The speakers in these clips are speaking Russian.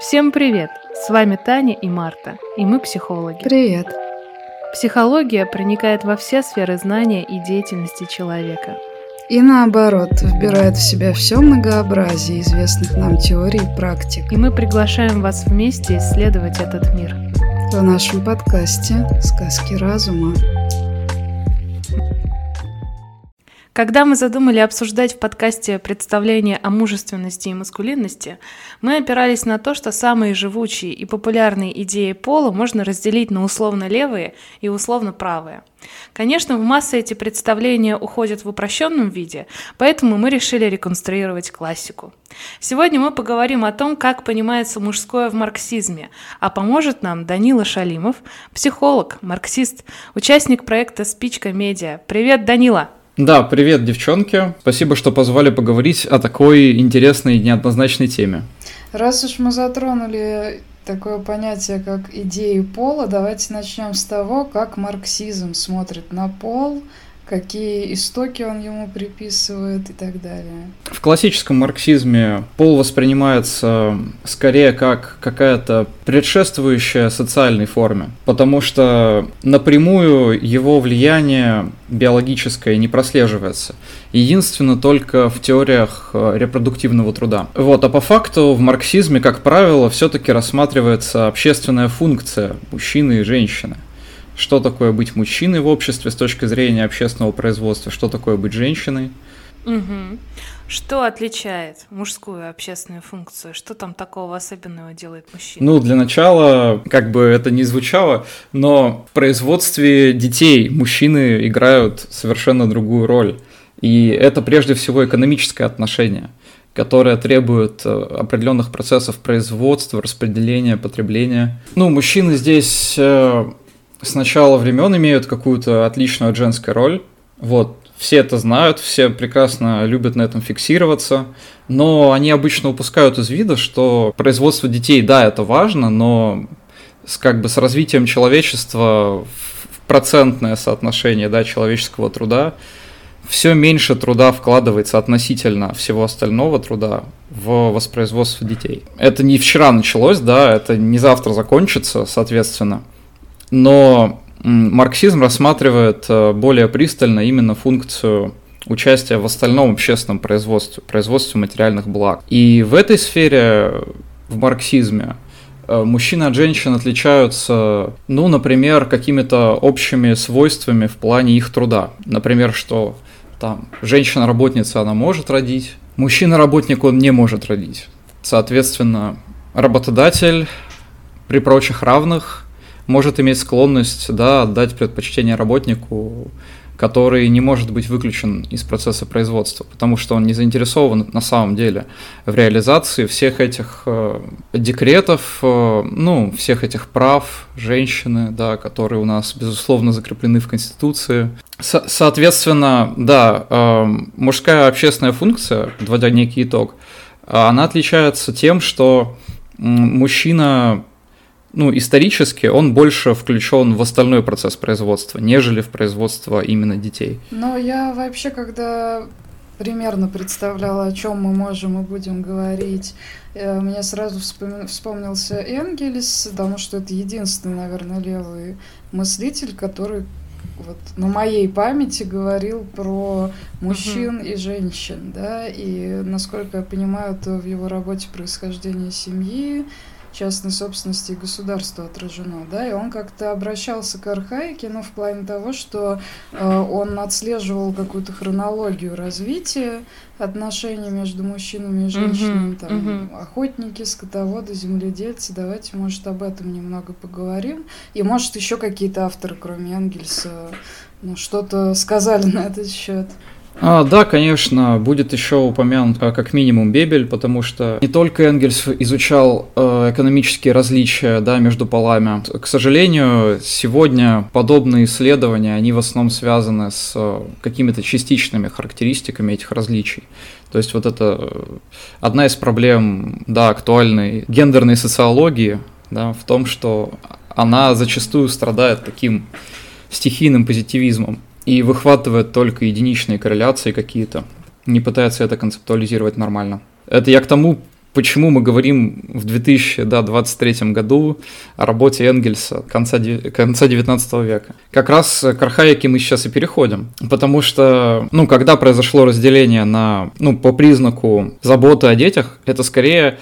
Всем привет! С вами Таня и Марта, и мы психологи. Привет! Психология проникает во все сферы знания и деятельности человека. И наоборот, вбирает в себя все многообразие известных нам теорий и практик. И мы приглашаем вас вместе исследовать этот мир. В нашем подкасте «Сказки разума». Когда мы задумали обсуждать в подкасте представление о мужественности и маскулинности, мы опирались на то, что самые живучие и популярные идеи пола можно разделить на условно левые и условно правые. Конечно, в массы эти представления уходят в упрощенном виде, поэтому мы решили реконструировать классику. Сегодня мы поговорим о том, как понимается мужское в марксизме, а поможет нам Данила Шалимов, психолог, марксист, участник проекта «Спичка Медиа». Привет, Данила! Да, привет, девчонки. Спасибо, что позвали поговорить о такой интересной и неоднозначной теме. Раз уж мы затронули такое понятие, как идеи пола, давайте начнем с того, как марксизм смотрит на пол, какие истоки он ему приписывает и так далее. В классическом марксизме пол воспринимается скорее как какая-то предшествующая социальной форме, потому что напрямую его влияние биологическое не прослеживается. Единственно только в теориях э, репродуктивного труда. Вот, а по факту в марксизме, как правило, все-таки рассматривается общественная функция мужчины и женщины что такое быть мужчиной в обществе с точки зрения общественного производства, что такое быть женщиной. Угу. Что отличает мужскую общественную функцию? Что там такого особенного делает мужчина? Ну, для начала, как бы это ни звучало, но в производстве детей мужчины играют совершенно другую роль. И это прежде всего экономическое отношение которое требует э, определенных процессов производства, распределения, потребления. Ну, мужчины здесь э, с начала времен имеют какую-то отличную от женской роль. Вот, все это знают, все прекрасно любят на этом фиксироваться, но они обычно упускают из вида, что производство детей, да, это важно, но с, как бы с развитием человечества в процентное соотношение да, человеческого труда все меньше труда вкладывается относительно всего остального труда в воспроизводство детей. Это не вчера началось, да, это не завтра закончится, соответственно но марксизм рассматривает э, более пристально именно функцию участия в остальном общественном производстве, производстве материальных благ. И в этой сфере, в марксизме, э, мужчина от женщин отличаются, ну, например, какими-то общими свойствами в плане их труда. Например, что там женщина-работница, она может родить, мужчина-работник, он не может родить. Соответственно, работодатель при прочих равных может иметь склонность да, отдать предпочтение работнику, который не может быть выключен из процесса производства, потому что он не заинтересован на самом деле в реализации всех этих э, декретов, э, ну, всех этих прав женщины, да, которые у нас, безусловно, закреплены в Конституции. Со- соответственно, да, э, мужская общественная функция, подводя некий итог, она отличается тем, что мужчина ну, исторически он больше включен в остальной процесс производства, нежели в производство именно детей. Но я вообще, когда примерно представляла, о чем мы можем и будем говорить, э, мне сразу вспомнился Энгельс, потому что это единственный, наверное, левый мыслитель, который вот на моей памяти говорил про мужчин uh-huh. и женщин, да, и насколько я понимаю, то в его работе происхождение семьи, частной собственности и государства отражено, да, и он как-то обращался к архаике, ну, в плане того, что э, он отслеживал какую-то хронологию развития отношений между мужчинами и женщинами, uh-huh, там, uh-huh. охотники, скотоводы, земледельцы, давайте, может, об этом немного поговорим, и, может, еще какие-то авторы, кроме Энгельса, ну, что-то сказали на этот счет. А, да, конечно, будет еще упомянут как минимум Бебель, потому что не только Энгельс изучал э, экономические различия да, между полами. К сожалению, сегодня подобные исследования, они в основном связаны с э, какими-то частичными характеристиками этих различий. То есть вот это э, одна из проблем да, актуальной гендерной социологии да, в том, что она зачастую страдает таким стихийным позитивизмом и выхватывает только единичные корреляции какие-то, не пытается это концептуализировать нормально. Это я к тому почему мы говорим в 2023 году о работе Энгельса конца, конца 19 века. Как раз к архаике мы сейчас и переходим, потому что, ну, когда произошло разделение на, ну, по признаку заботы о детях, это скорее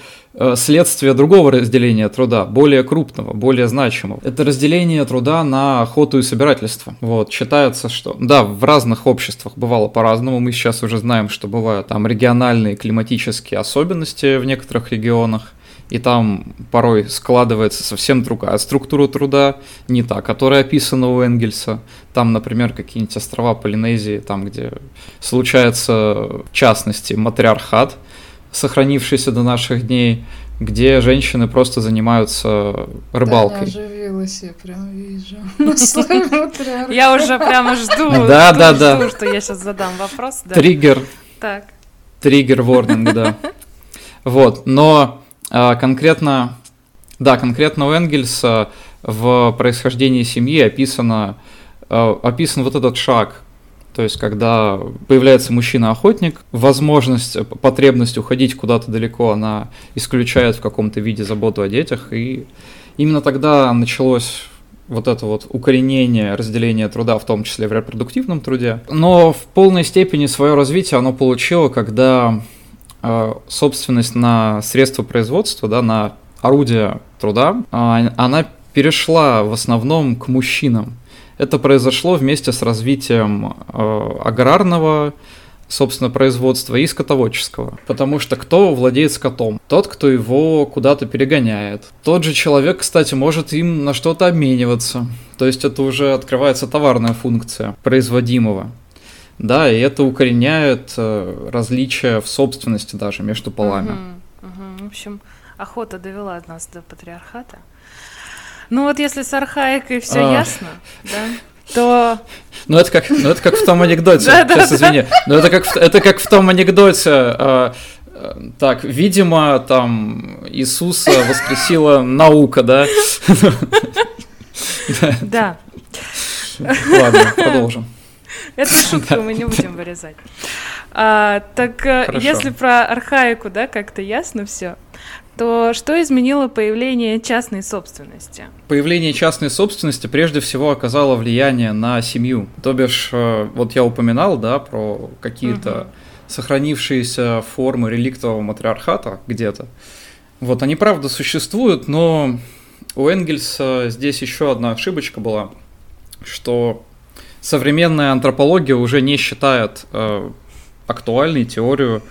следствие другого разделения труда, более крупного, более значимого. Это разделение труда на охоту и собирательство. Вот, считается, что, да, в разных обществах бывало по-разному, мы сейчас уже знаем, что бывают там региональные климатические особенности в некоторых регионах, и там порой складывается совсем другая структура труда, не та, которая описана у Энгельса. Там, например, какие-нибудь острова Полинезии, там, где случается, в частности, матриархат – сохранившийся до наших дней, где женщины просто занимаются рыбалкой. Да, оживилась, я прям вижу. Я уже прямо жду, да, да, да. что я сейчас задам вопрос. Триггер. Так. Триггер ворнинг, да. Вот, но а, конкретно, да, конкретно у Энгельса в происхождении семьи описано, а, описан вот этот шаг, то есть, когда появляется мужчина-охотник, возможность, потребность уходить куда-то далеко, она исключает в каком-то виде заботу о детях. И именно тогда началось вот это вот укоренение разделения труда, в том числе в репродуктивном труде. Но в полной степени свое развитие оно получило, когда э, собственность на средства производства, да, на орудия труда, э, она перешла в основном к мужчинам. Это произошло вместе с развитием э, аграрного, собственно, производства и скотоводческого. Потому что кто владеет скотом? Тот, кто его куда-то перегоняет. Тот же человек, кстати, может им на что-то обмениваться. То есть это уже открывается товарная функция производимого. Да, и это укореняет э, различия в собственности даже между полами. Угу, угу. В общем, охота довела нас до патриархата. Ну вот если с архаикой все а... ясно, да, то... Ну это как, ну это как в том анекдоте, сейчас извини, но это как, это как в том анекдоте, а, так, видимо, там Иисуса воскресила наука, да? Да. Ладно, продолжим. Эту шутку мы не будем вырезать. А, так э, Хорошо. если про архаику, да, как-то ясно все, то что изменило появление частной собственности? Появление частной собственности прежде всего оказало влияние на семью. То бишь, э, вот я упоминал, да, про какие-то угу. сохранившиеся формы реликтового матриархата где-то. Вот они правда существуют, но у Энгельса здесь еще одна ошибочка была, что современная антропология уже не считает э, актуальной теорию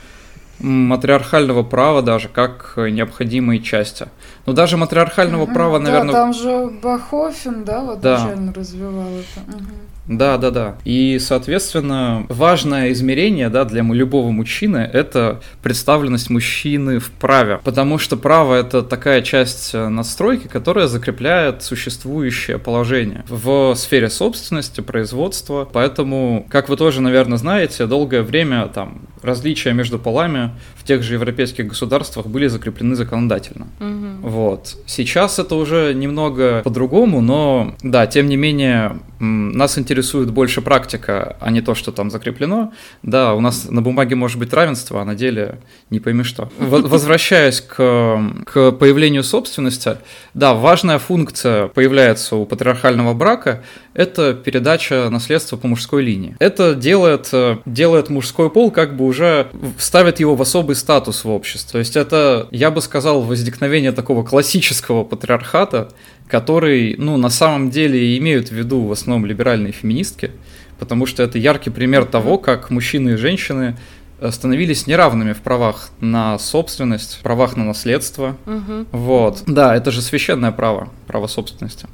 матриархального права даже как необходимой части. Но даже матриархального права, наверное... Да, там же Бахофен, да, вот да. развивал это. Угу. Да, да, да. И, соответственно, важное измерение да, для любого мужчины – это представленность мужчины в праве. Потому что право – это такая часть э, настройки, которая закрепляет существующее положение в сфере собственности, производства. Поэтому, как вы тоже, наверное, знаете, долгое время там различия между полами в тех же европейских государствах были закреплены законодательно. Угу. Вот. Сейчас это уже немного по-другому, но да, тем не менее, нас интересует больше практика, а не то, что там закреплено. Да, у нас на бумаге может быть равенство, а на деле не пойми что. Возвращаясь к, к появлению собственности, да, важная функция появляется у патриархального брака – это передача наследства по мужской линии. Это делает, делает мужской пол как бы уже ставит его в особый статус в обществе. То есть это, я бы сказал, возникновение такого классического патриархата, который, ну, на самом деле имеют в виду в основном либеральные феминистки, потому что это яркий пример того, как мужчины и женщины э, становились неравными в правах на собственность, правах на наследство. Угу. Вот. Да, это же священное право, право собственности.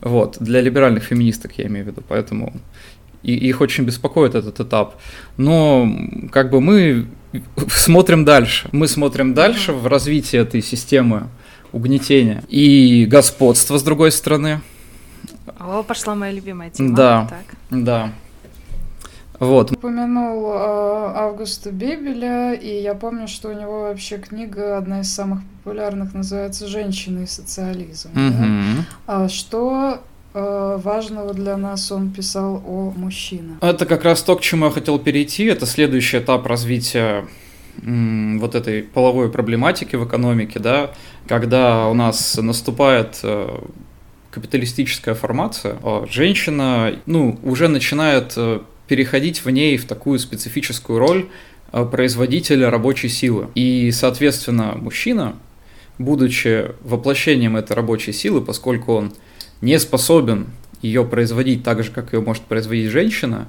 Вот, для либеральных феминисток я имею в виду, поэтому и их очень беспокоит этот этап. Но как бы мы смотрим дальше. Мы смотрим дальше в развитии этой системы угнетения и господства, с другой стороны. О, пошла моя любимая тема. Да, так. да. Вот. Упомянул э, Августа Бебеля, и я помню, что у него вообще книга, одна из самых популярных, называется «Женщины и социализм». Угу. Да? А что Э, важного для нас он писал о мужчинах. Это как раз то, к чему я хотел перейти. Это следующий этап развития вот этой половой проблематики в экономике, да, когда у нас наступает э, капиталистическая формация, а женщина, ну, уже начинает э, переходить в ней в такую специфическую роль производителя рабочей силы. И, соответственно, мужчина, будучи воплощением этой рабочей силы, поскольку он не способен ее производить так же, как ее может производить женщина,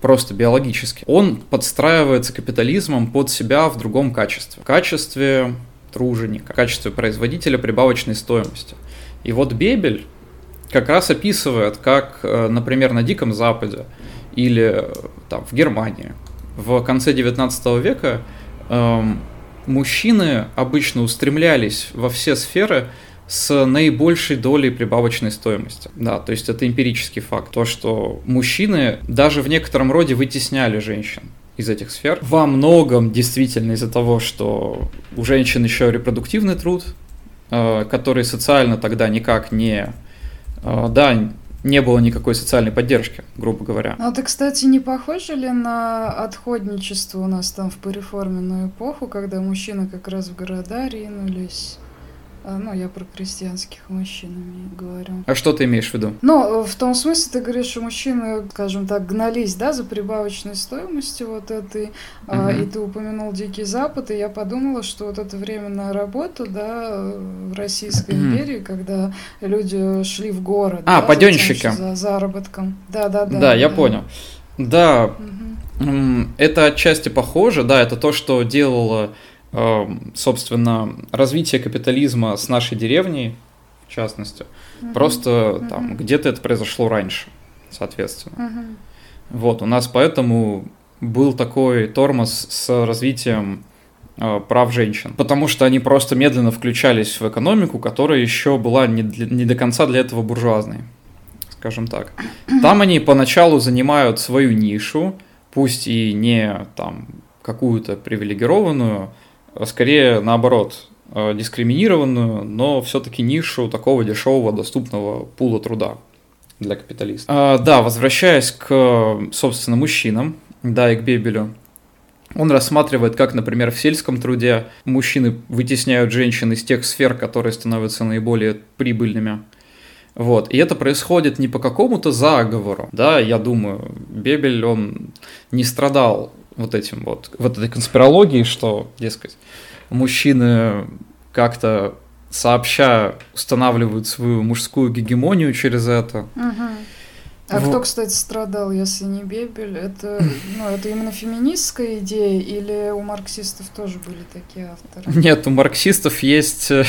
просто биологически, он подстраивается капитализмом под себя в другом качестве. В качестве труженика, в качестве производителя прибавочной стоимости. И вот Бебель как раз описывает, как, э, например, на Диком Западе или э, там, в Германии в конце 19 века эм, мужчины обычно устремлялись во все сферы с наибольшей долей прибавочной стоимости. Да, то есть это эмпирический факт. То, что мужчины даже в некотором роде вытесняли женщин из этих сфер. Во многом действительно из-за того, что у женщин еще репродуктивный труд, э, который социально тогда никак не... Э, да, не было никакой социальной поддержки, грубо говоря. Ну, это, кстати, не похоже ли на отходничество у нас там в переформенную эпоху, когда мужчины как раз в города ринулись? А, ну, я про крестьянских мужчин говорю. А что ты имеешь в виду? Ну, в том смысле, ты говоришь, что мужчины, скажем так, гнались, да, за прибавочной стоимостью вот этой, угу. а, и ты упомянул Дикий Запад, и я подумала, что вот эта временная работа, да, в Российской угу. империи, когда люди шли в город. А, да, паденщики. За заработком. Да, да, да. Да, я да. понял. Да, угу. это отчасти похоже, да, это то, что делала собственно, развитие капитализма с нашей деревней, в частности. Угу. Просто угу. там где-то это произошло раньше, соответственно. Угу. Вот, у нас поэтому был такой тормоз с развитием э, прав женщин, потому что они просто медленно включались в экономику, которая еще была не, для, не до конца для этого буржуазной, скажем так. Там они поначалу занимают свою нишу, пусть и не там какую-то привилегированную, скорее наоборот, э, дискриминированную, но все-таки нишу такого дешевого доступного пула труда для капиталиста. А, да, возвращаясь к, собственно, мужчинам, да, и к Бебелю, он рассматривает, как, например, в сельском труде мужчины вытесняют женщин из тех сфер, которые становятся наиболее прибыльными. Вот. И это происходит не по какому-то заговору, да, я думаю, Бебель, он не страдал вот этим вот, вот этой конспирологией, что, дескать, мужчины как-то сообща устанавливают свою мужскую гегемонию через это. Угу. А вот. кто, кстати, страдал, если не Бебель? Это, ну, это именно феминистская идея или у марксистов тоже были такие авторы? Нет, у марксистов есть э,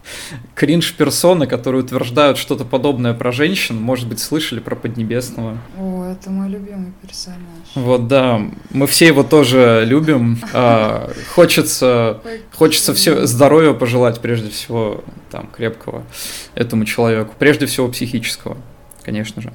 кринж-персоны, которые утверждают что-то подобное про женщин. Может быть, слышали про Поднебесного. О, это мой любимый персонаж. Вот, да. Мы все его тоже любим. А, хочется, хочется все здоровья пожелать, прежде всего, там, крепкого этому человеку. Прежде всего, психического, конечно же.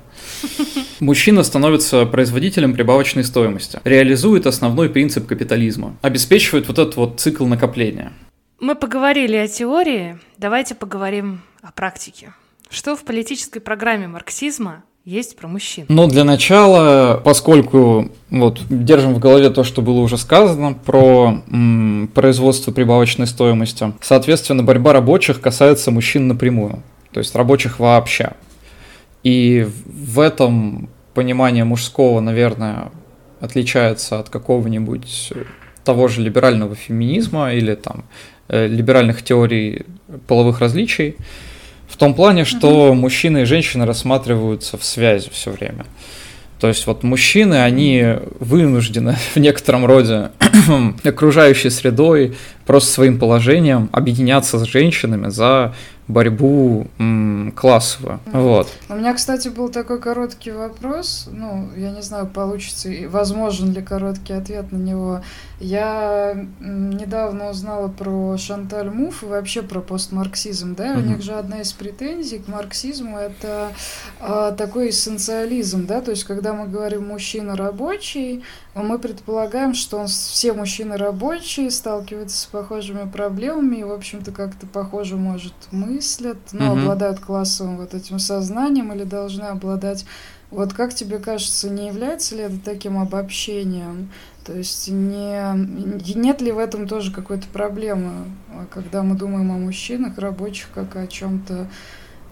Мужчина становится производителем прибавочной стоимости, реализует основной принцип капитализма, обеспечивает вот этот вот цикл накопления – мы поговорили о теории, давайте поговорим о практике. Что в политической программе марксизма есть про мужчин? Ну, для начала, поскольку вот держим в голове то, что было уже сказано про м, производство прибавочной стоимости, соответственно, борьба рабочих касается мужчин напрямую, то есть рабочих вообще. И в этом понимание мужского, наверное, отличается от какого-нибудь того же либерального феминизма или там Э, либеральных теорий половых различий, в том плане, что uh-huh. мужчины и женщины рассматриваются в связи все время. То есть вот мужчины, они вынуждены в некотором роде окружающей средой, просто своим положением объединяться с женщинами за борьбу м, классовую. Mm. Вот. У меня, кстати, был такой короткий вопрос. Ну, я не знаю, получится возможен ли короткий ответ на него. Я недавно узнала про Шанталь Муф и вообще про постмарксизм. Да? Mm-hmm. У них же одна из претензий к марксизму это а, такой эссенциализм, да, то есть когда мы говорим мужчина рабочий, мы предполагаем, что он, все мужчины рабочие, сталкиваются с похожими проблемами и, в общем-то, как-то похоже, может, мыслят, но угу. обладают классовым вот этим сознанием или должны обладать. Вот как тебе кажется, не является ли это таким обобщением? То есть не, нет ли в этом тоже какой-то проблемы, когда мы думаем о мужчинах, рабочих, как о чем-то,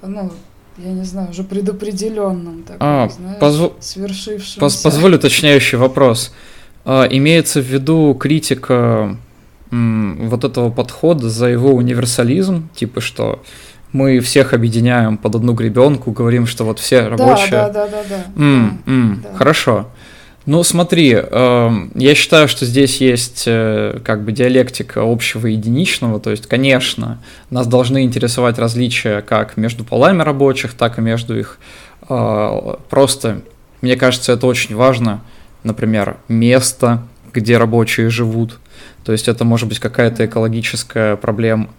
ну, я не знаю, уже предопределенном, таком, а, знаешь, позв... свершившемся. Поз позволь уточняющий вопрос. А, имеется в виду критика вот этого подхода за его универсализм, типа что мы всех объединяем под одну гребенку, говорим, что вот все рабочие. Да, да, да, да. да. М, м, да. Хорошо. Ну, смотри, э, я считаю, что здесь есть э, как бы диалектика общего и единичного, то есть, конечно, нас должны интересовать различия как между полами рабочих, так и между их. Э, просто, мне кажется, это очень важно, например, место, где рабочие живут, то есть это может быть какая-то экологическая проблема,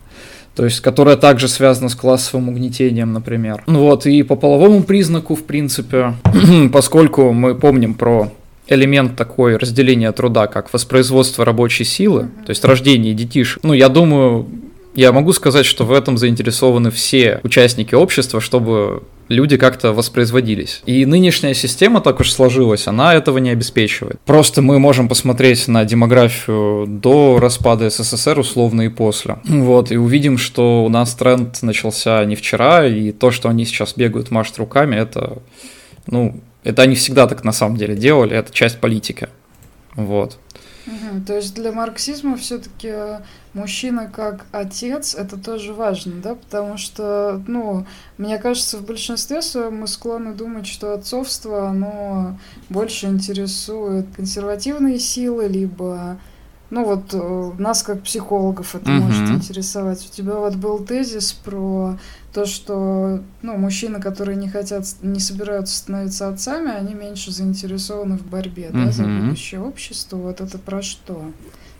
то есть, которая также связана с классовым угнетением, например. Ну вот, и по половому признаку, в принципе, поскольку мы помним про элемент такой разделения труда, как воспроизводство рабочей силы, то есть рождение детишек. Ну, я думаю, я могу сказать, что в этом заинтересованы все участники общества, чтобы люди как-то воспроизводились. И нынешняя система так уж сложилась, она этого не обеспечивает. Просто мы можем посмотреть на демографию до распада СССР условно и после. Вот, и увидим, что у нас тренд начался не вчера, и то, что они сейчас бегают, машут руками, это, ну, это они всегда так на самом деле делали, это часть политики. Вот. То есть для марксизма все-таки мужчина как отец это тоже важно, да, потому что, ну, мне кажется, в большинстве своем мы склонны думать, что отцовство, оно больше интересует консервативные силы, либо ну вот э, нас как психологов это угу. может интересовать. У тебя вот был тезис про то, что ну, мужчины, которые не хотят, не собираются становиться отцами, они меньше заинтересованы в борьбе угу. да, за будущее общество. Вот это про что?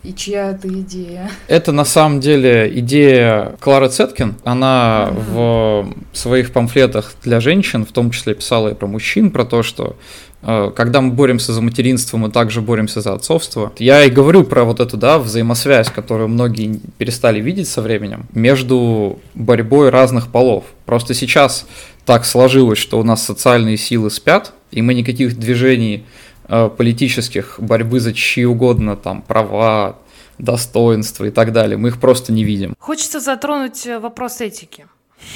И чья это идея? Это на самом деле идея Клары Цеткин. Она uh-huh. в своих памфлетах для женщин, в том числе писала и про мужчин, про то, что когда мы боремся за материнство, мы также боремся за отцовство. Я и говорю про вот эту, да, взаимосвязь, которую многие перестали видеть со временем, между борьбой разных полов. Просто сейчас так сложилось, что у нас социальные силы спят, и мы никаких движений э, политических, борьбы за чьи угодно там права, достоинства и так далее, мы их просто не видим. Хочется затронуть э, вопрос этики.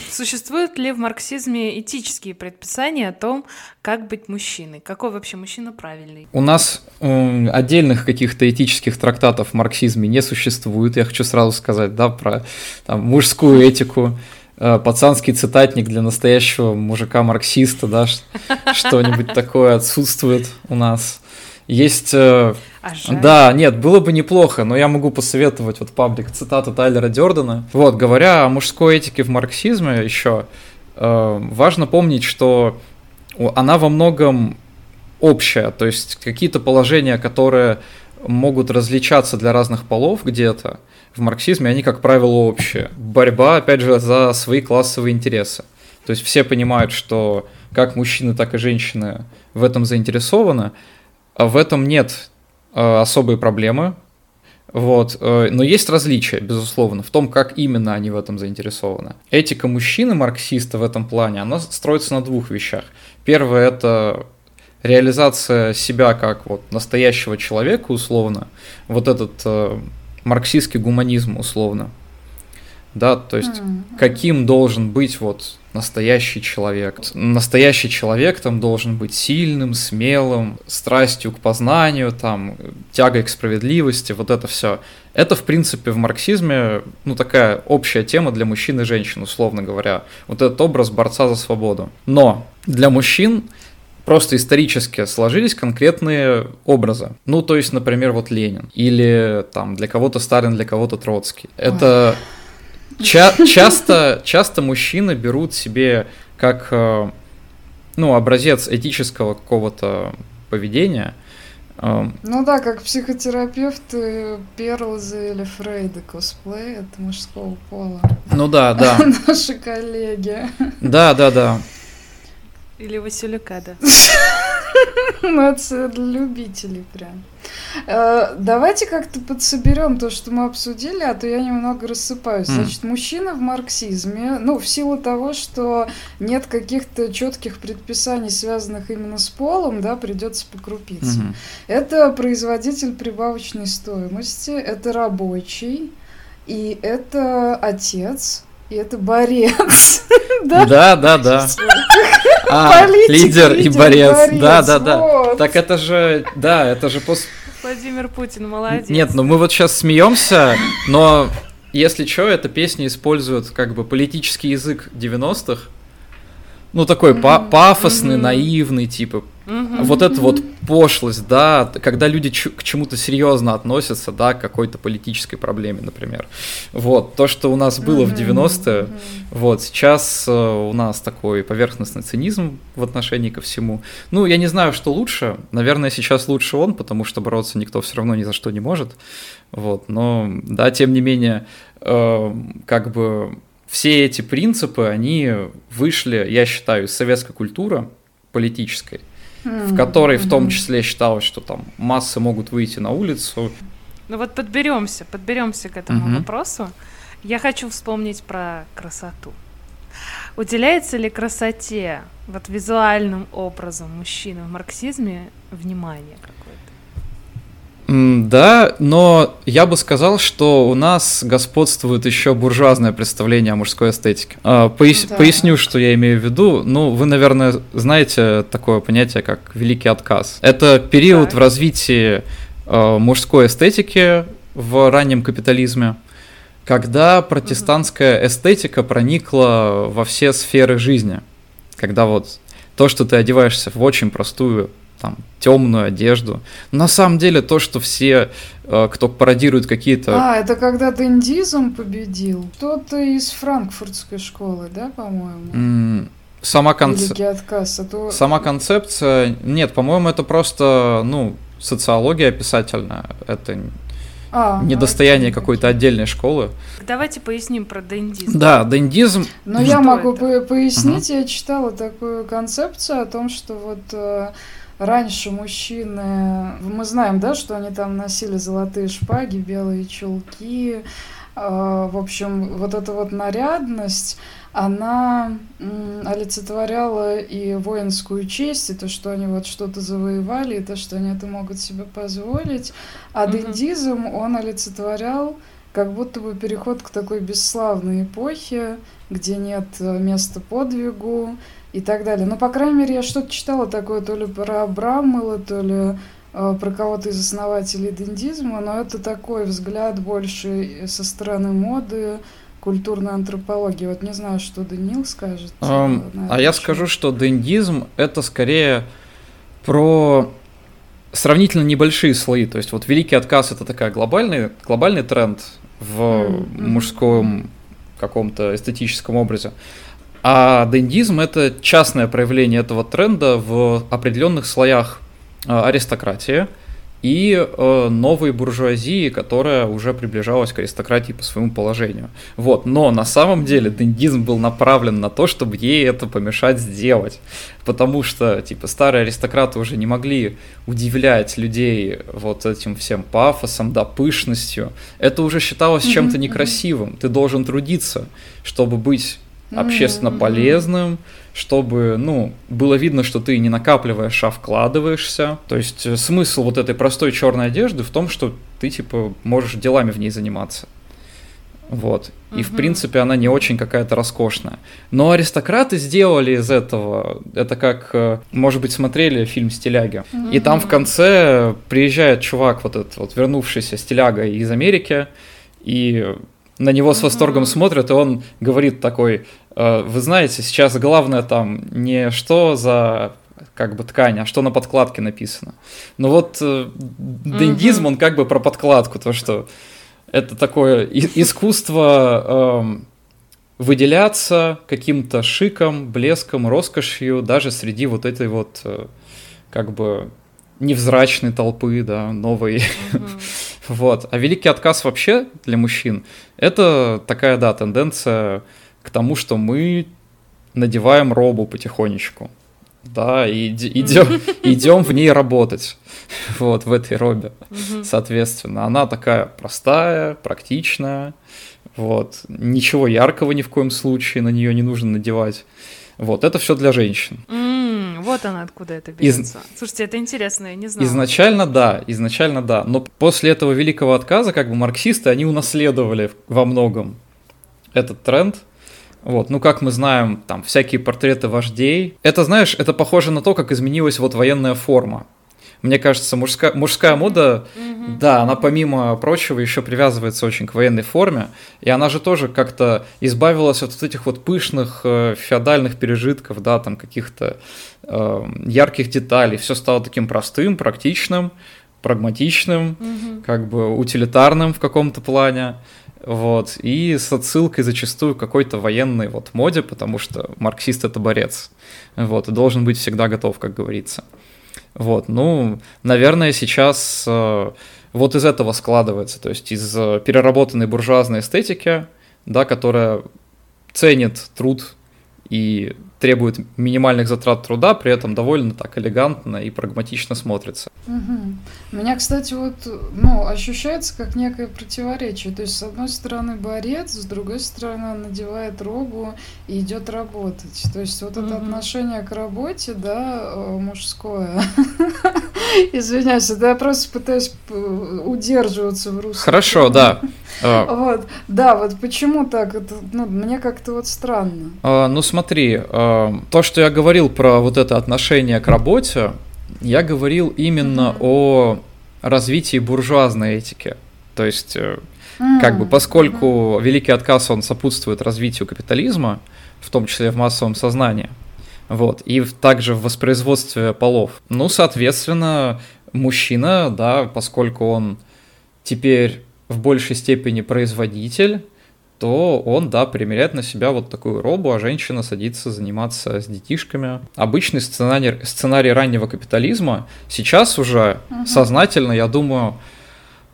Существуют ли в марксизме этические предписания о том, как быть мужчиной? Какой вообще мужчина правильный? У нас э, отдельных каких-то этических трактатов в марксизме не существует. Я хочу сразу сказать, да, про там, мужскую этику э, пацанский цитатник для настоящего мужика-марксиста, да, что-нибудь такое отсутствует у нас. Есть... Э, а да, нет, было бы неплохо, но я могу посоветовать вот паблик цитату Тайлера Дёрдена. Вот, говоря о мужской этике в марксизме еще, э, важно помнить, что она во многом общая, то есть какие-то положения, которые могут различаться для разных полов где-то, в марксизме они, как правило, общие. Борьба, опять же, за свои классовые интересы. То есть все понимают, что как мужчины, так и женщины в этом заинтересованы, в этом нет э, особой проблемы, вот. Э, но есть различия, безусловно, в том, как именно они в этом заинтересованы. Этика мужчины, марксиста в этом плане, она строится на двух вещах. Первое – это реализация себя как вот настоящего человека, условно, вот этот э, марксистский гуманизм, условно. Да, то есть mm-hmm. каким должен быть вот настоящий человек. Настоящий человек там должен быть сильным, смелым, страстью к познанию, там, тягой к справедливости, вот это все. Это, в принципе, в марксизме, ну, такая общая тема для мужчин и женщин, условно говоря. Вот этот образ борца за свободу. Но для мужчин просто исторически сложились конкретные образы. Ну, то есть, например, вот Ленин. Или там для кого-то Сталин, для кого-то Троцкий. Это... Ой Ча- часто, часто мужчины берут себе как э, ну, образец этического какого-то поведения. Э, ну да, как психотерапевты Перлза или Фрейда косплей это мужского пола. Ну да, да. Наши коллеги. Да, да, да. Или Василюка, да. Это для любителей прям. Э, давайте как-то подсоберем то, что мы обсудили, а то я немного рассыпаюсь. Значит, мужчина в марксизме, ну, в силу того, что нет каких-то четких предписаний, связанных именно с полом, да, придется покрупиться. Это производитель прибавочной стоимости, это рабочий, и это отец, и это борец. Да, да, да. А, лидер и борец. Да, да, да. Так это же, да, это же после... Владимир Путин, молодец. Нет, ну мы вот сейчас смеемся, но если что, эта песня использует как бы политический язык 90-х, ну такой mm-hmm. па- пафосный, mm-hmm. наивный, типа mm-hmm. вот эта вот пошлость, да, когда люди к чему-то серьезно относятся, да, к какой-то политической проблеме, например. Вот, то, что у нас было mm-hmm. в 90-е, mm-hmm. вот, сейчас э, у нас такой поверхностный цинизм в отношении ко всему. Ну, я не знаю, что лучше, наверное, сейчас лучше он, потому что бороться никто все равно ни за что не может, вот, но, да, тем не менее, э, как бы все эти принципы, они вышли, я считаю, из советской культуры политической, mm-hmm. в которой в том числе считалось, что там массы могут выйти на улицу. Ну вот подберемся, подберемся к этому mm-hmm. вопросу. Я хочу вспомнить про красоту. Уделяется ли красоте, вот визуальным образом мужчины в марксизме внимание? Да, но я бы сказал, что у нас господствует еще буржуазное представление о мужской эстетике. А, пояс... Да. Поясню, что я имею в виду. Ну, вы, наверное, знаете такое понятие, как великий отказ. Это период так. в развитии э, мужской эстетики в раннем капитализме, когда протестантская эстетика проникла во все сферы жизни. Когда вот то, что ты одеваешься в очень простую там темную одежду. на самом деле то, что все, э, кто пародирует какие-то... А, это когда индизм победил. Кто-то из франкфуртской школы, да, по-моему? Сама концепция... отказ. А то... Сама концепция... Нет, по-моему, это просто, ну, социология описательная. Это а, не достояние какой-то отдельной школы. Давайте поясним про дендизм. Да, дендизм. Но ну, я могу это? пояснить, угу. я читала такую концепцию о том, что вот э, раньше мужчины, мы знаем, да, что они там носили золотые шпаги, белые чулки, э, в общем, вот эта вот нарядность, она олицетворяла и воинскую честь, и то, что они вот что-то завоевали, и то, что они это могут себе позволить. А mm дендизм, он олицетворял как будто бы переход к такой бесславной эпохе, где нет места подвигу, и так далее. Но, по крайней мере, я что-то читала такое то ли про Браммела, то ли э, про кого-то из основателей дендизма, но это такой взгляд больше со стороны моды, культурной антропологии. Вот не знаю, что Даниил скажет. Um, а я скажу, что дендизм это скорее про сравнительно небольшие слои. То есть вот великий отказ это такая глобальный, глобальный тренд в mm-hmm. мужском каком-то эстетическом образе. А дендизм – это частное проявление этого тренда в определенных слоях э, аристократии и э, новой буржуазии, которая уже приближалась к аристократии по своему положению. Вот. Но на самом деле дендизм был направлен на то, чтобы ей это помешать сделать. Потому что, типа, старые аристократы уже не могли удивлять людей вот этим всем пафосом, да, пышностью. Это уже считалось чем-то некрасивым. Ты должен трудиться, чтобы быть общественно полезным, чтобы, ну, было видно, что ты не накапливаешь, а вкладываешься. То есть э, смысл вот этой простой черной одежды в том, что ты, типа, можешь делами в ней заниматься. Вот. И, в принципе, она не очень какая-то роскошная. Но аристократы сделали из этого. Это как, э, может быть, смотрели фильм «Стиляги». И там в конце приезжает чувак, вот этот вот вернувшийся стиляга из Америки, и на него с восторгом смотрят, и он говорит такой, «Э, вы знаете, сейчас главное там не что за как бы ткань, а что на подкладке написано. Но вот э, дендизм, он как бы про подкладку, то что это такое искусство э, выделяться каким-то шиком, блеском, роскошью даже среди вот этой вот э, как бы невзрачной толпы, да, новой. Mm-hmm. Вот. А великий отказ вообще для мужчин — это такая, да, тенденция к тому, что мы надеваем робу потихонечку. да, и идем, идем в ней работать, вот, в этой робе, соответственно. Она такая простая, практичная, вот, ничего яркого ни в коем случае на нее не нужно надевать. Вот, это все для женщин. Mm, вот она откуда это берется. Из... Слушайте, это интересно, я не знаю. Изначально да, изначально да. Но после этого великого отказа, как бы марксисты, они унаследовали во многом этот тренд. Вот, ну как мы знаем, там всякие портреты вождей. Это, знаешь, это похоже на то, как изменилась вот военная форма мне кажется, мужская, мужская мода, mm-hmm. да, она помимо прочего еще привязывается очень к военной форме, и она же тоже как-то избавилась от вот этих вот пышных э, феодальных пережитков, да, там каких-то э, ярких деталей, все стало таким простым, практичным, прагматичным, mm-hmm. как бы утилитарным в каком-то плане. Вот, и с отсылкой зачастую какой-то военной вот моде, потому что марксист это борец, вот, и должен быть всегда готов, как говорится. Вот, ну, наверное, сейчас э, вот из этого складывается, то есть из э, переработанной буржуазной эстетики, да, которая ценит труд и требует минимальных затрат труда, при этом довольно так элегантно и прагматично смотрится. Угу. У меня, кстати, вот, ну, ощущается как некое противоречие. То есть, с одной стороны, борец, с другой стороны, он надевает робу и идет работать. То есть, вот угу. это отношение к работе, да, э, мужское. Извиняюсь, да, я просто пытаюсь удерживаться в русском. Хорошо, да. А. Вот, да, вот почему так? Это, ну, мне как-то вот странно. А, ну, смотри, а, то, что я говорил про вот это отношение к работе, я говорил именно о развитии буржуазной этики. То есть, э, как бы, поскольку великий отказ, он сопутствует развитию капитализма, в том числе в массовом сознании, вот, и также в воспроизводстве полов. Ну, соответственно, мужчина, да, поскольку он теперь в большей степени производитель, то он, да, примеряет на себя вот такую робу, а женщина садится заниматься с детишками. Обычный сценарий, сценарий раннего капитализма сейчас уже угу. сознательно, я думаю,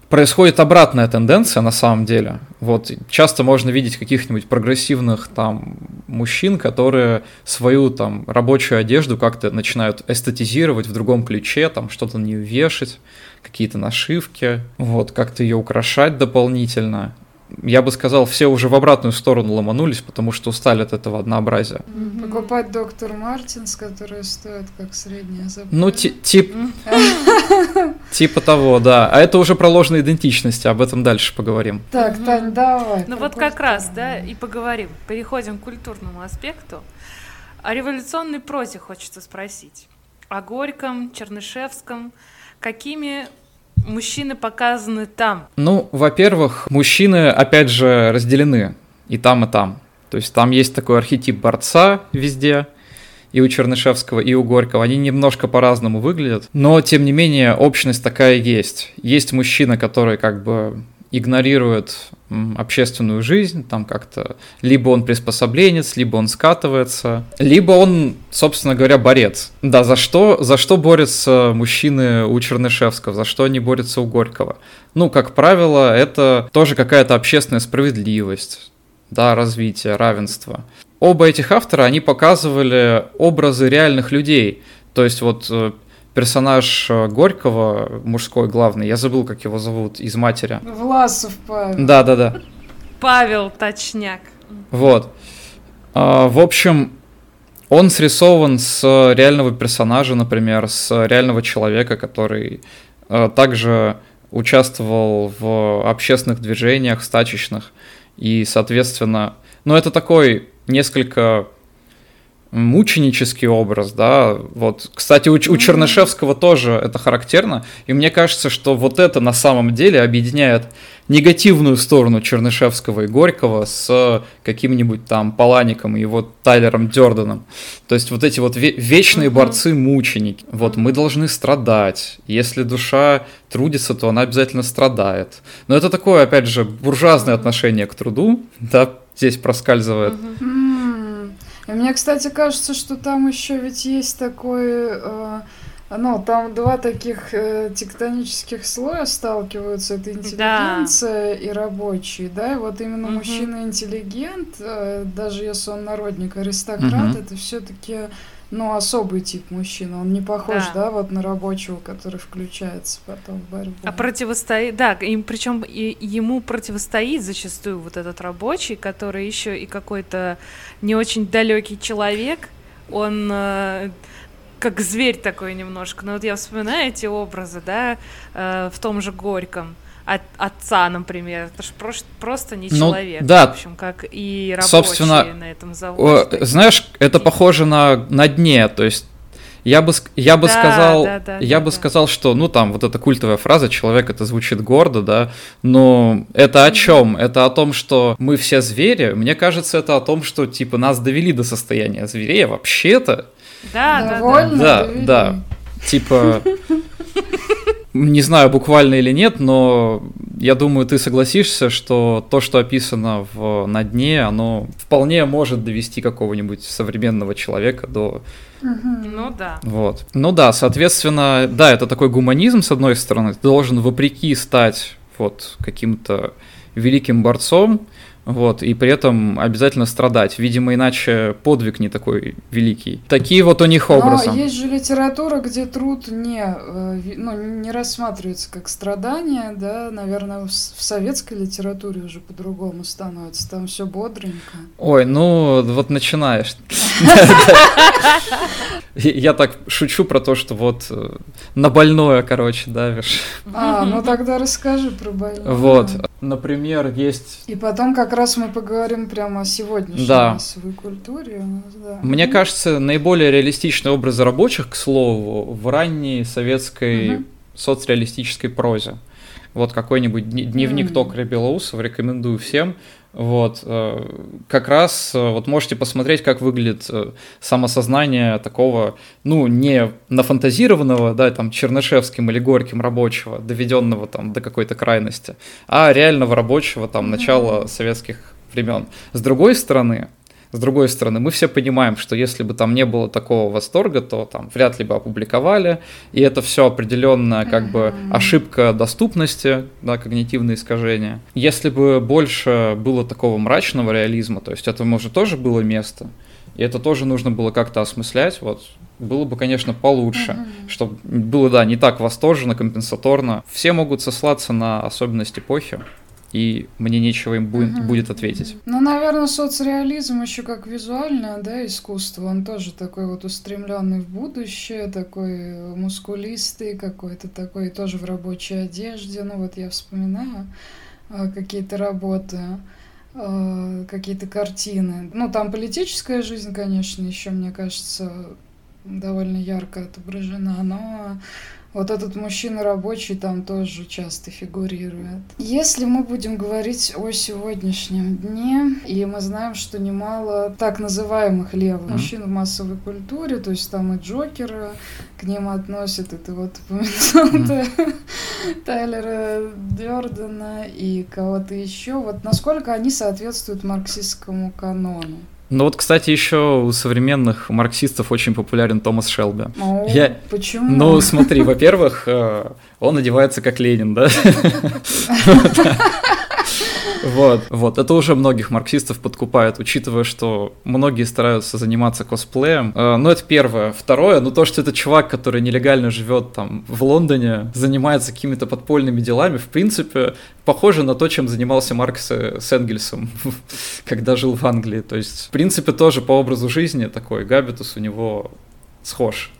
происходит обратная тенденция на самом деле. Вот часто можно видеть каких-нибудь прогрессивных там мужчин, которые свою там рабочую одежду как-то начинают эстетизировать в другом ключе, там что-то нее вешать какие-то нашивки, вот, как-то ее украшать дополнительно. Я бы сказал, все уже в обратную сторону ломанулись, потому что устали от этого однообразия. Покупать доктор Мартинс, который стоит как средняя забрать. Ну, тип... типа того, да. А это уже про ложные идентичности, об этом дальше поговорим. Так, Тань, давай. Ну вот как раз, да, и поговорим. Переходим к культурному аспекту. О революционной прозе хочется спросить. О Горьком, Чернышевском, какими мужчины показаны там? Ну, во-первых, мужчины, опять же, разделены и там, и там. То есть там есть такой архетип борца везде, и у Чернышевского, и у Горького. Они немножко по-разному выглядят, но, тем не менее, общность такая есть. Есть мужчина, который как бы игнорирует общественную жизнь, там как-то либо он приспособленец, либо он скатывается, либо он, собственно говоря, борец. Да, за что, за что борются мужчины у Чернышевского, за что они борются у Горького? Ну, как правило, это тоже какая-то общественная справедливость, да, развитие, равенство. Оба этих автора, они показывали образы реальных людей, то есть вот э, персонаж э, Горького, мужской главный, я забыл, как его зовут, из матери. Власов Павел. Да, да, да. Павел Точняк. Вот. А, в общем, он срисован с реального персонажа, например, с реального человека, который э, также участвовал в общественных движениях, стачечных, и, соответственно, ну, это такой несколько мученический образ, да, вот, кстати, у, у Чернышевского тоже это характерно, и мне кажется, что вот это на самом деле объединяет негативную сторону Чернышевского и Горького с каким-нибудь там Палаником и его Тайлером Дёрданом, то есть вот эти вот вечные борцы-мученики, вот, мы должны страдать, если душа трудится, то она обязательно страдает, но это такое, опять же, буржуазное отношение к труду, да, здесь проскальзывает. И мне, кстати, кажется, что там еще ведь есть такой э, Ну, там два таких э, тектонических слоя сталкиваются, это интеллигенция да. и рабочий, да, и вот именно угу. мужчина-интеллигент, э, даже если он народник, аристократ, угу. это все-таки ну, особый тип мужчины. Он не похож, да, да вот на рабочего, который включается потом в борьбу. А противостоит, да, и причем и ему противостоит зачастую вот этот рабочий, который еще и какой-то не очень далекий человек. Он э, как зверь такой немножко. Но вот я вспоминаю эти образы, да, э, в том же Горьком от отца, например. Это же просто, просто не ну, человек. Да. В общем, как и рабочие Собственно, на этом заводе. О, знаешь, это похоже на, на дне, то есть я бы, я бы да, сказал, да, да, я да, бы да. сказал, что, ну, там, вот эта культовая фраза «человек» это звучит гордо, да, но это о чем? Это о том, что мы все звери. Мне кажется, это о том, что, типа, нас довели до состояния зверей, вообще-то... Да, да, да. Да, да. Типа, не знаю, буквально или нет, но я думаю, ты согласишься, что то, что описано в, на дне, оно вполне может довести какого-нибудь современного человека до... Ну да. Вот. Ну да, соответственно, да, это такой гуманизм, с одной стороны, ты должен вопреки стать вот каким-то великим борцом, вот, и при этом обязательно страдать. Видимо, иначе подвиг не такой великий. Такие вот у них образы. Но есть же литература, где труд не, э, ну, не рассматривается как страдание, да, наверное, в советской литературе уже по-другому становится, там все бодренько. Ой, ну, вот начинаешь. Я так шучу про то, что вот э, на больное, короче, давишь. А, ну тогда расскажи про больное. Вот, например, есть... И потом как раз мы поговорим прямо о сегодняшней да. массовой культуре. Да. Мне кажется, наиболее реалистичные образы рабочих, к слову, в ранней советской угу. соцреалистической прозе. Вот какой-нибудь дневник mm. Токаря Белоусова рекомендую всем. Вот, э, как раз э, вот можете посмотреть, как выглядит э, самосознание такого, ну, не нафантазированного, да, там, Чернышевским или Горьким рабочего, доведенного там до какой-то крайности, а реального рабочего там начала советских времен. С другой стороны, с другой стороны, мы все понимаем, что если бы там не было такого восторга, то там вряд ли бы опубликовали, и это все определенная как бы ошибка доступности, да, когнитивные искажения. Если бы больше было такого мрачного реализма, то есть этому уже тоже было место, и это тоже нужно было как-то осмыслять, вот, было бы, конечно, получше, uh-huh. чтобы было, да, не так восторженно, компенсаторно. Все могут сослаться на особенность эпохи, и мне нечего им будет, угу. будет ответить. Ну, наверное, соцреализм еще как визуальное, да, искусство, он тоже такой вот устремленный в будущее, такой мускулистый какой-то такой, тоже в рабочей одежде. Ну, вот я вспоминаю э, какие-то работы э, какие-то картины. Ну, там политическая жизнь, конечно, еще, мне кажется, довольно ярко отображена, но вот этот мужчина рабочий там тоже часто фигурирует. Если мы будем говорить о сегодняшнем дне, и мы знаем, что немало так называемых левых mm-hmm. мужчин в массовой культуре, то есть там и Джокера к ним относят, это вот упомянутая mm-hmm. Тайлера Дёрдена и кого-то еще. Вот насколько они соответствуют марксистскому канону? Ну вот, кстати, еще у современных марксистов очень популярен Томас Шелби. О, Я... Почему? Ну, смотри, во-первых, э, он одевается как Ленин, да? Вот, вот, это уже многих марксистов подкупает, учитывая, что многие стараются заниматься косплеем. Ну, это первое. Второе, ну то, что это чувак, который нелегально живет там в Лондоне, занимается какими-то подпольными делами, в принципе, похоже на то, чем занимался Маркс с Энгельсом, когда жил в Англии. То есть, в принципе, тоже по образу жизни такой габитус у него схож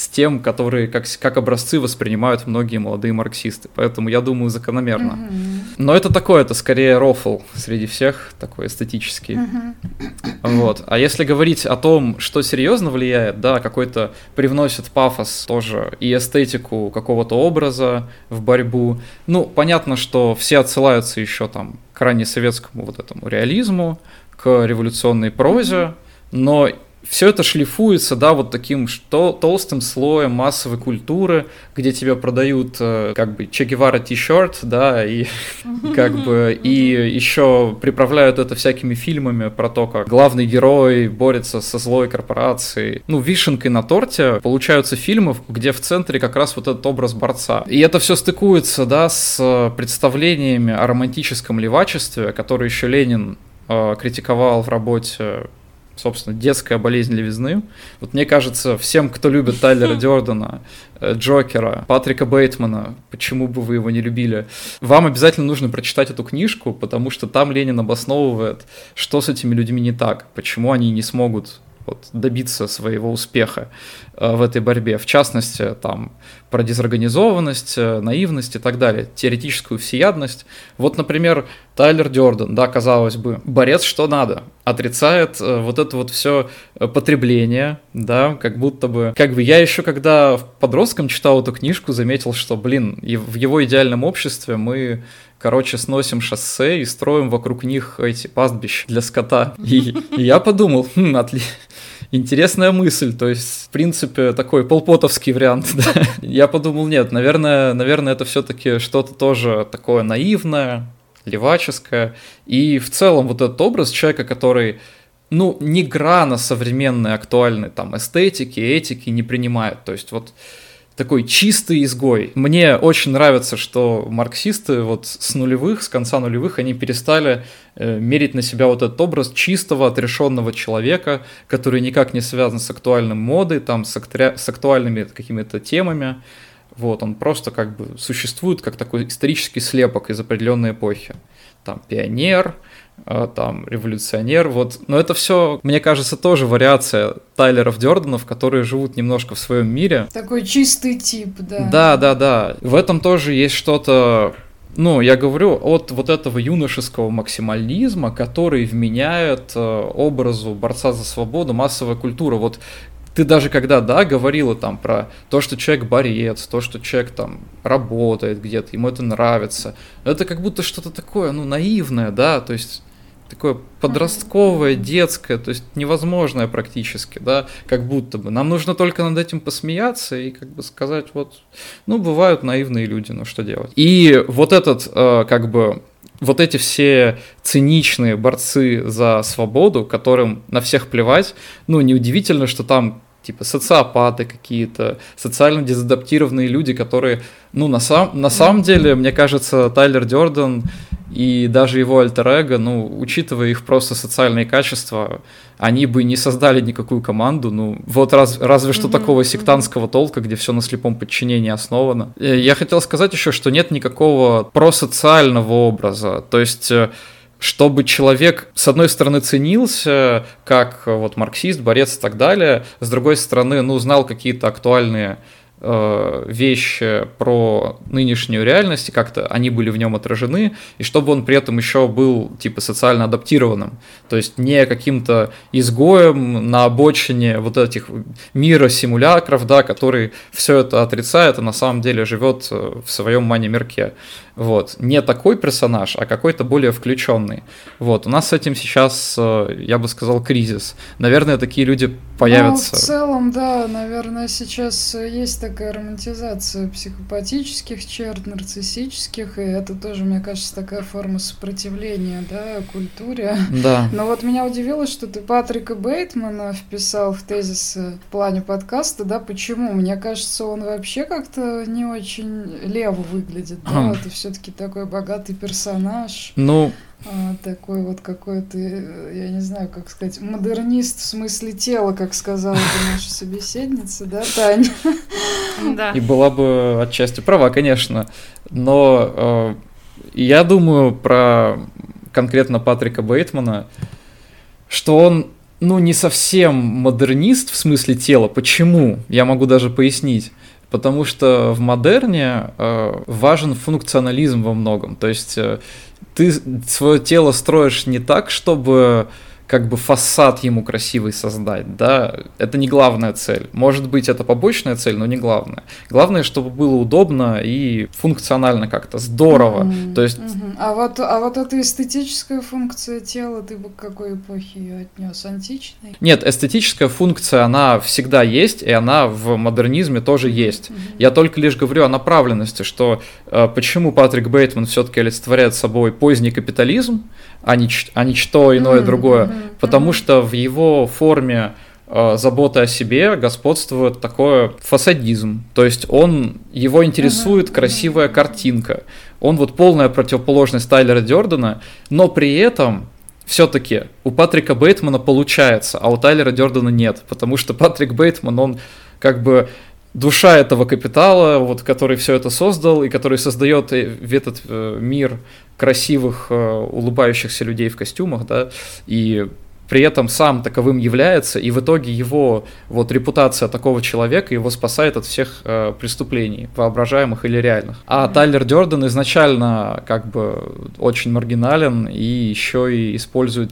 с тем, которые как, как образцы воспринимают многие молодые марксисты. Поэтому я думаю, закономерно. Mm-hmm. Но это такое, это скорее рофл среди всех, такой эстетический. Mm-hmm. Вот. А если говорить о том, что серьезно влияет, да, какой-то привносит пафос тоже и эстетику какого-то образа в борьбу. Ну, понятно, что все отсылаются еще там к раннесоветскому вот этому реализму, к революционной прозе, mm-hmm. но все это шлифуется, да, вот таким что, толстым слоем массовой культуры, где тебя продают э, как бы Че Гевара t-shirt, да, и как бы и еще приправляют это всякими фильмами про то, как главный герой борется со злой корпорацией. Ну, вишенкой на торте получаются фильмы, где в центре как раз вот этот образ борца. И это все стыкуется, да, с представлениями о романтическом левачестве, который еще Ленин э, критиковал в работе собственно, детская болезнь левизны. Вот мне кажется, всем, кто любит Тайлера Дёрдена, э, Джокера, Патрика Бейтмана, почему бы вы его не любили, вам обязательно нужно прочитать эту книжку, потому что там Ленин обосновывает, что с этими людьми не так, почему они не смогут вот, добиться своего успеха э, в этой борьбе. В частности, там, про дезорганизованность, э, наивность и так далее, теоретическую всеядность. Вот, например, Тайлер Дёрден, да, казалось бы, борец что надо, отрицает э, вот это вот все потребление, да, как будто бы... Как бы я еще, когда подростком читал эту книжку, заметил, что, блин, в его идеальном обществе мы короче, сносим шоссе и строим вокруг них эти пастбища для скота. И, и я подумал, хм, отли... интересная мысль, то есть, в принципе, такой полпотовский вариант. Да? Я подумал, нет, наверное, наверное, это все-таки что-то тоже такое наивное, леваческое. И в целом вот этот образ человека, который ну, ни грана современной актуальной там эстетики, этики не принимает. То есть вот такой чистый изгой. Мне очень нравится, что марксисты вот с нулевых, с конца нулевых, они перестали э, мерить на себя вот этот образ чистого, отрешенного человека, который никак не связан с актуальным модой, там, с, актри... с актуальными какими-то темами. Вот, он просто как бы существует как такой исторический слепок из определенной эпохи. Там пионер, там революционер, вот. Но это все, мне кажется, тоже вариация Тайлеров Дёрденов, которые живут немножко в своем мире. Такой чистый тип, да. Да, да, да. В этом тоже есть что-то ну, я говорю от вот этого юношеского максимализма, который вменяет э, образу борца за свободу массовая культура. Вот ты даже когда, да, говорила там про то, что человек борец, то, что человек там работает где-то, ему это нравится, это как будто что-то такое, ну, наивное, да, то есть такое подростковое, детское, то есть невозможное практически, да, как будто бы. Нам нужно только над этим посмеяться и как бы сказать, вот, ну, бывают наивные люди, ну, что делать. И вот этот, э, как бы, вот эти все циничные борцы за свободу, которым на всех плевать, ну, неудивительно, что там типа социопаты какие-то, социально дезадаптированные люди, которые, ну, на, сам, на самом деле, мне кажется, Тайлер Дёрден и даже его альтер ну, учитывая их просто социальные качества, они бы не создали никакую команду, ну, вот раз, разве что mm-hmm. такого сектантского толка, где все на слепом подчинении основано. Э, я хотел сказать еще, что нет никакого просоциального образа, то есть э, чтобы человек, с одной стороны, ценился как вот марксист, борец и так далее, с другой стороны, ну, знал какие-то актуальные Э, вещи про нынешнюю реальность, и как-то они были в нем отражены, и чтобы он при этом еще был типа социально адаптированным, то есть не каким-то изгоем на обочине вот этих мира симулякров, да, который все это отрицает, а на самом деле живет э, в своем мане-мирке. Вот. Не такой персонаж, а какой-то более включенный. Вот. У нас с этим сейчас, э, я бы сказал, кризис. Наверное, такие люди появятся. Ну, в целом, да, наверное, сейчас есть такая романтизация психопатических черт, нарциссических, и это тоже, мне кажется, такая форма сопротивления, да, культуре. Да. Но вот меня удивило, что ты Патрика Бейтмана вписал в тезис в плане подкаста, да, почему? Мне кажется, он вообще как-то не очень лево выглядит, да, это все все-таки такой богатый персонаж. Ну, а, такой вот какой-то, я не знаю, как сказать, модернист в смысле тела, как сказала бы наша собеседница, да, Таня? Да. И была бы отчасти права, конечно. Но э, я думаю про конкретно Патрика Бейтмана, что он ну, не совсем модернист в смысле тела. Почему? Я могу даже пояснить потому что в модерне э, важен функционализм во многом. То есть э, ты свое тело строишь не так, чтобы как бы фасад ему красивый создать, да, это не главная цель. Может быть, это побочная цель, но не главная. Главное, чтобы было удобно и функционально как-то, здорово. Mm-hmm. То есть... Mm-hmm. А, вот, а вот эта эстетическая функция тела, ты бы к какой эпохе ее отнес? Античной? Нет, эстетическая функция, она всегда есть, и она в модернизме тоже есть. Mm-hmm. Я только лишь говорю о направленности, что э, почему Патрик Бейтман все-таки олицетворяет собой поздний капитализм, а не, а не что иное mm-hmm. другое. Mm-hmm потому что в его форме э, заботы о себе господствует такой фасадизм. То есть он, его интересует красивая картинка. Он вот полная противоположность Тайлера Дёрдена, но при этом все-таки у Патрика Бейтмана получается, а у Тайлера Дёрдена нет, потому что Патрик Бейтман, он как бы душа этого капитала, вот, который все это создал и который создает в этот э, мир красивых, э, улыбающихся людей в костюмах, да, и при этом сам таковым является, и в итоге его вот репутация такого человека его спасает от всех э, преступлений, воображаемых или реальных. А mm-hmm. Тайлер Дёрден изначально как бы очень маргинален и еще и использует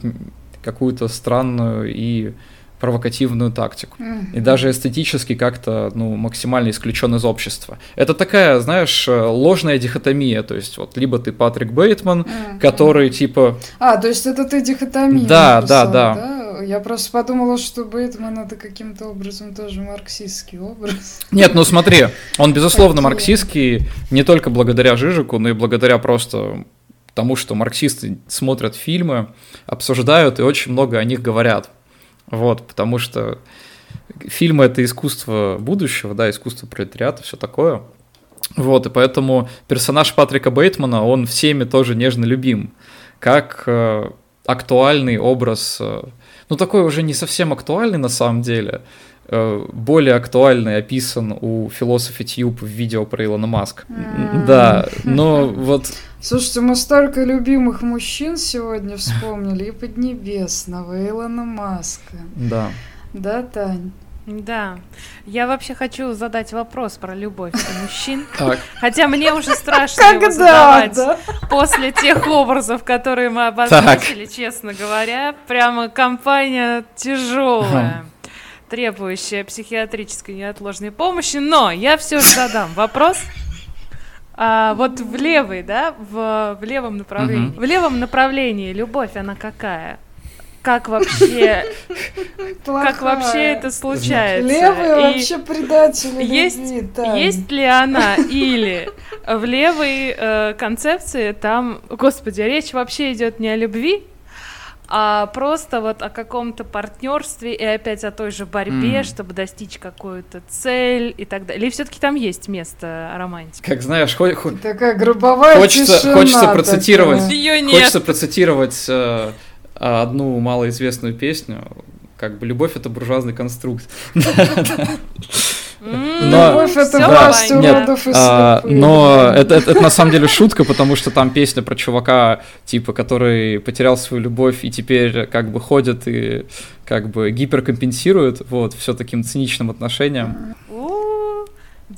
какую-то странную и провокативную тактику. Mm-hmm. И даже эстетически как-то, ну, максимально исключен из общества. Это такая, знаешь, ложная дихотомия. То есть, вот, либо ты Патрик Бейтман, mm-hmm. который, типа... А, то есть это ты дихотомия Да, написал, да, да, да. Я просто подумала, что Бейтман это каким-то образом тоже марксистский образ. Нет, ну смотри, он, безусловно, марксистский не только благодаря Жижику, но и благодаря просто тому, что марксисты смотрят фильмы, обсуждают и очень много о них говорят. Вот, потому что фильмы — это искусство будущего, да, искусство пролетариата, все такое. Вот, и поэтому персонаж Патрика Бейтмана, он всеми тоже нежно любим, как э, актуальный образ, э, ну такой уже не совсем актуальный на самом деле, более актуальный описан у философа Тьюб в видео про Илона Маска. Да, но вот Слушайте, мы столько любимых мужчин сегодня вспомнили. И Поднебесного, и Илона Маска. Да. Да, Тань? Да. Я вообще хочу задать вопрос про любовь мужчин. Так. Хотя мне уже страшно Когда, его задавать да? после тех образов, которые мы обозначили, так. честно говоря. Прямо компания тяжелая требующая психиатрической неотложной помощи, но я все же задам вопрос. А, вот в левый, да, в, в левом направлении. Угу. В левом направлении любовь, она какая? Как вообще, как вообще это случается? Левые И вообще предатели есть, любви, есть ли она или в левой э, концепции там, господи, речь вообще идет не о любви, а просто вот о каком-то партнерстве и опять о той же борьбе, mm. чтобы достичь какую-то цель и так далее. Или все-таки там есть место романтики? Как знаешь, хоть, хоть такая грубовая хочется, тишина хочется процитировать, Ее нет. хочется процитировать э, одну малоизвестную песню. Как бы любовь это буржуазный конструкт. Но, Любовь это власть уродов и а, Но это, это, это на самом деле шутка, потому что там песня про чувака, типа, который потерял свою любовь и теперь как бы ходит и как бы гиперкомпенсирует, вот, все таким циничным отношением.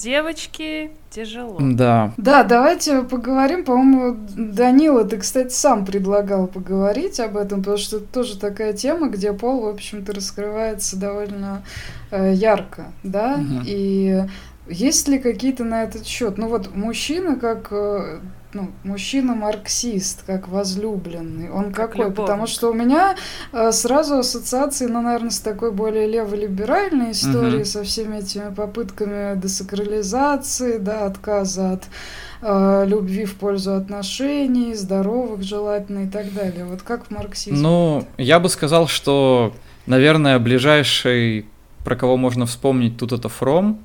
Девочки, тяжело. Да. Да, давайте поговорим. По-моему, Данила, ты, кстати, сам предлагал поговорить об этом, потому что это тоже такая тема, где пол, в общем-то, раскрывается довольно э, ярко, да? Угу. И есть ли какие-то на этот счет? Ну вот мужчина как э, ну, мужчина-марксист, как возлюбленный. Он как какой? Любовник. Потому что у меня э, сразу ассоциации, ну, наверное, с такой более леволиберальной историей, угу. со всеми этими попытками десакрализации, да, отказа от э, любви в пользу отношений, здоровых, желательно и так далее. Вот как в марксизме? Ну, я бы сказал, что, наверное, ближайший, про кого можно вспомнить тут это Фром,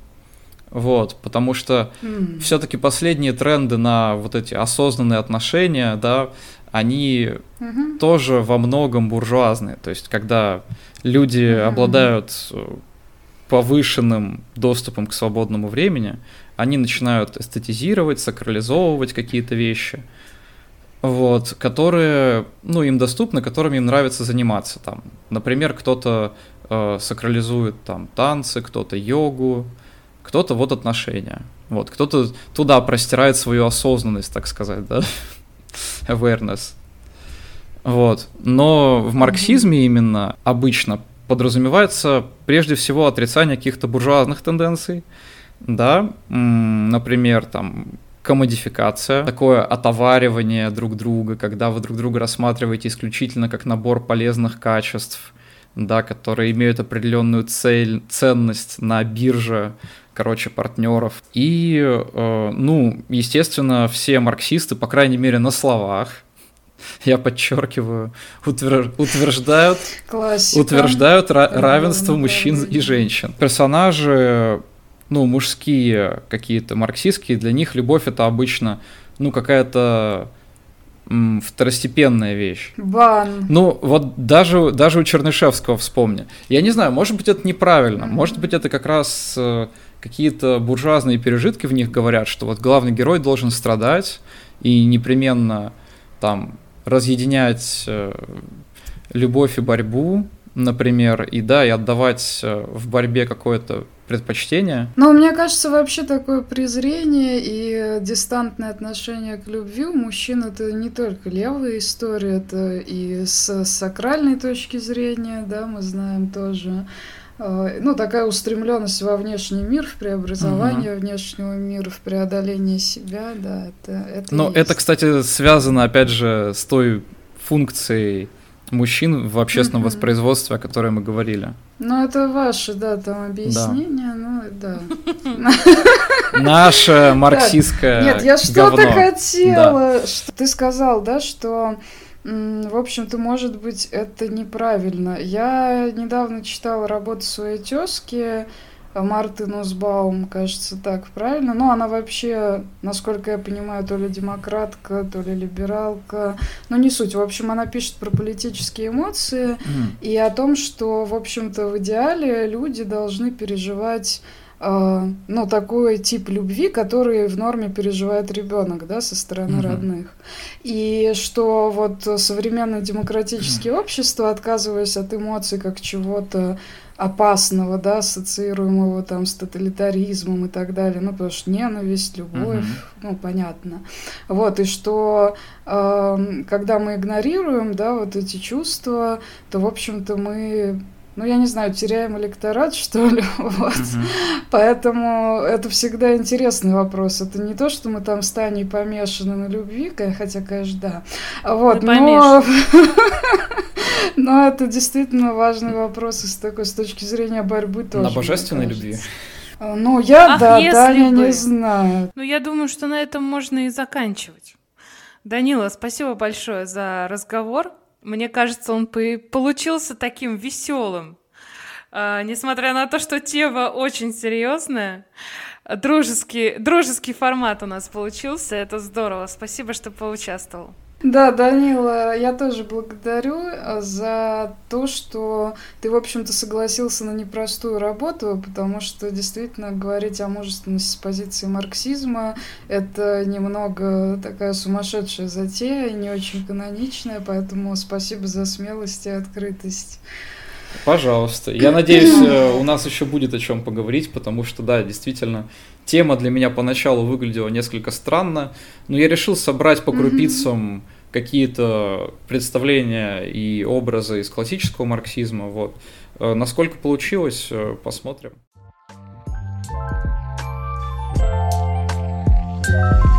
вот, потому что mm. все-таки последние тренды на вот эти осознанные отношения, да, они mm-hmm. тоже во многом буржуазные. То есть, когда люди mm-hmm. обладают э, повышенным доступом к свободному времени, они начинают эстетизировать, сакрализовывать какие-то вещи, вот, которые, ну, им доступны, которыми им нравится заниматься. Там, например, кто-то э, сакрализует там танцы, кто-то йогу, кто-то вот отношения. Вот, кто-то туда простирает свою осознанность, так сказать, да, awareness. Вот. Но в марксизме именно обычно подразумевается прежде всего отрицание каких-то буржуазных тенденций, да, например, там комодификация, такое отоваривание друг друга, когда вы друг друга рассматриваете исключительно как набор полезных качеств, да, которые имеют определенную цель, ценность на бирже, короче, партнеров. И, э, ну, естественно, все марксисты, по крайней мере, на словах, я подчеркиваю, утвер... утверждают, Классика. утверждают ра- равенство мужчин и женщин. Персонажи ну, мужские какие-то марксистские, для них любовь это обычно, ну, какая-то второстепенная вещь. Бан. Ну, вот даже, даже у Чернышевского вспомни. Я не знаю, может быть, это неправильно, mm-hmm. может быть, это как раз э, какие-то буржуазные пережитки в них говорят, что вот главный герой должен страдать и непременно там разъединять э, любовь и борьбу, например, и да, и отдавать э, в борьбе какое-то предпочтение. Но мне кажется, вообще такое презрение и дистантное отношение к любви у мужчин это не только левая история, это и с сакральной точки зрения, да, мы знаем тоже. Э, ну, такая устремленность во внешний мир, в преобразование угу. внешнего мира, в преодоление себя, да, это, это Но это, кстати, связано, опять же, с той функцией мужчин в общественном mm-hmm. воспроизводстве, о которой мы говорили. Ну, это ваше, да, там объяснение, ну, да. Наше марксистское Нет, я что-то хотела. Ты сказал, да, что в общем-то, может быть, это неправильно. Я недавно читала работу своей тезки, Марты Нусбаум, кажется, так правильно. Но она вообще, насколько я понимаю, то ли демократка, то ли либералка. Но не суть. В общем, она пишет про политические эмоции mm. и о том, что, в общем-то, в идеале люди должны переживать э, ну, такой тип любви, который в норме переживает ребенок, да, со стороны mm-hmm. родных. И что вот современное демократическое mm-hmm. общество, отказываясь от эмоций как чего-то опасного, да, ассоциируемого там с тоталитаризмом и так далее, ну, потому что ненависть, любовь, uh-huh. ну, понятно. Вот, и что э, когда мы игнорируем, да, вот эти чувства, то, в общем-то, мы ну, я не знаю, теряем электорат, что ли, вот. Угу. Поэтому это всегда интересный вопрос. Это не то, что мы там с Таней помешаны на любви, хотя, конечно, да. Вот, но... Но это действительно важный вопрос с такой с точки зрения борьбы тоже. На божественной любви. А, ну, я, Ах, да, да, я не знаю. Ну, я думаю, что на этом можно и заканчивать. Данила, спасибо большое за разговор. Мне кажется, он получился таким веселым. А, несмотря на то, что тема очень серьезная, дружеский, дружеский формат у нас получился. Это здорово. Спасибо, что поучаствовал. Да, Данила, я тоже благодарю э, за то, что ты, в общем-то, согласился на непростую работу, потому что действительно говорить о мужественности с позиции марксизма — это немного такая сумасшедшая затея, не очень каноничная, поэтому спасибо за смелость и открытость. Пожалуйста. Я надеюсь, э, у нас еще будет о чем поговорить, потому что, да, действительно, тема для меня поначалу выглядела несколько странно, но я решил собрать по крупицам какие-то представления и образы из классического марксизма. Вот. Э, насколько получилось, э, посмотрим. thank you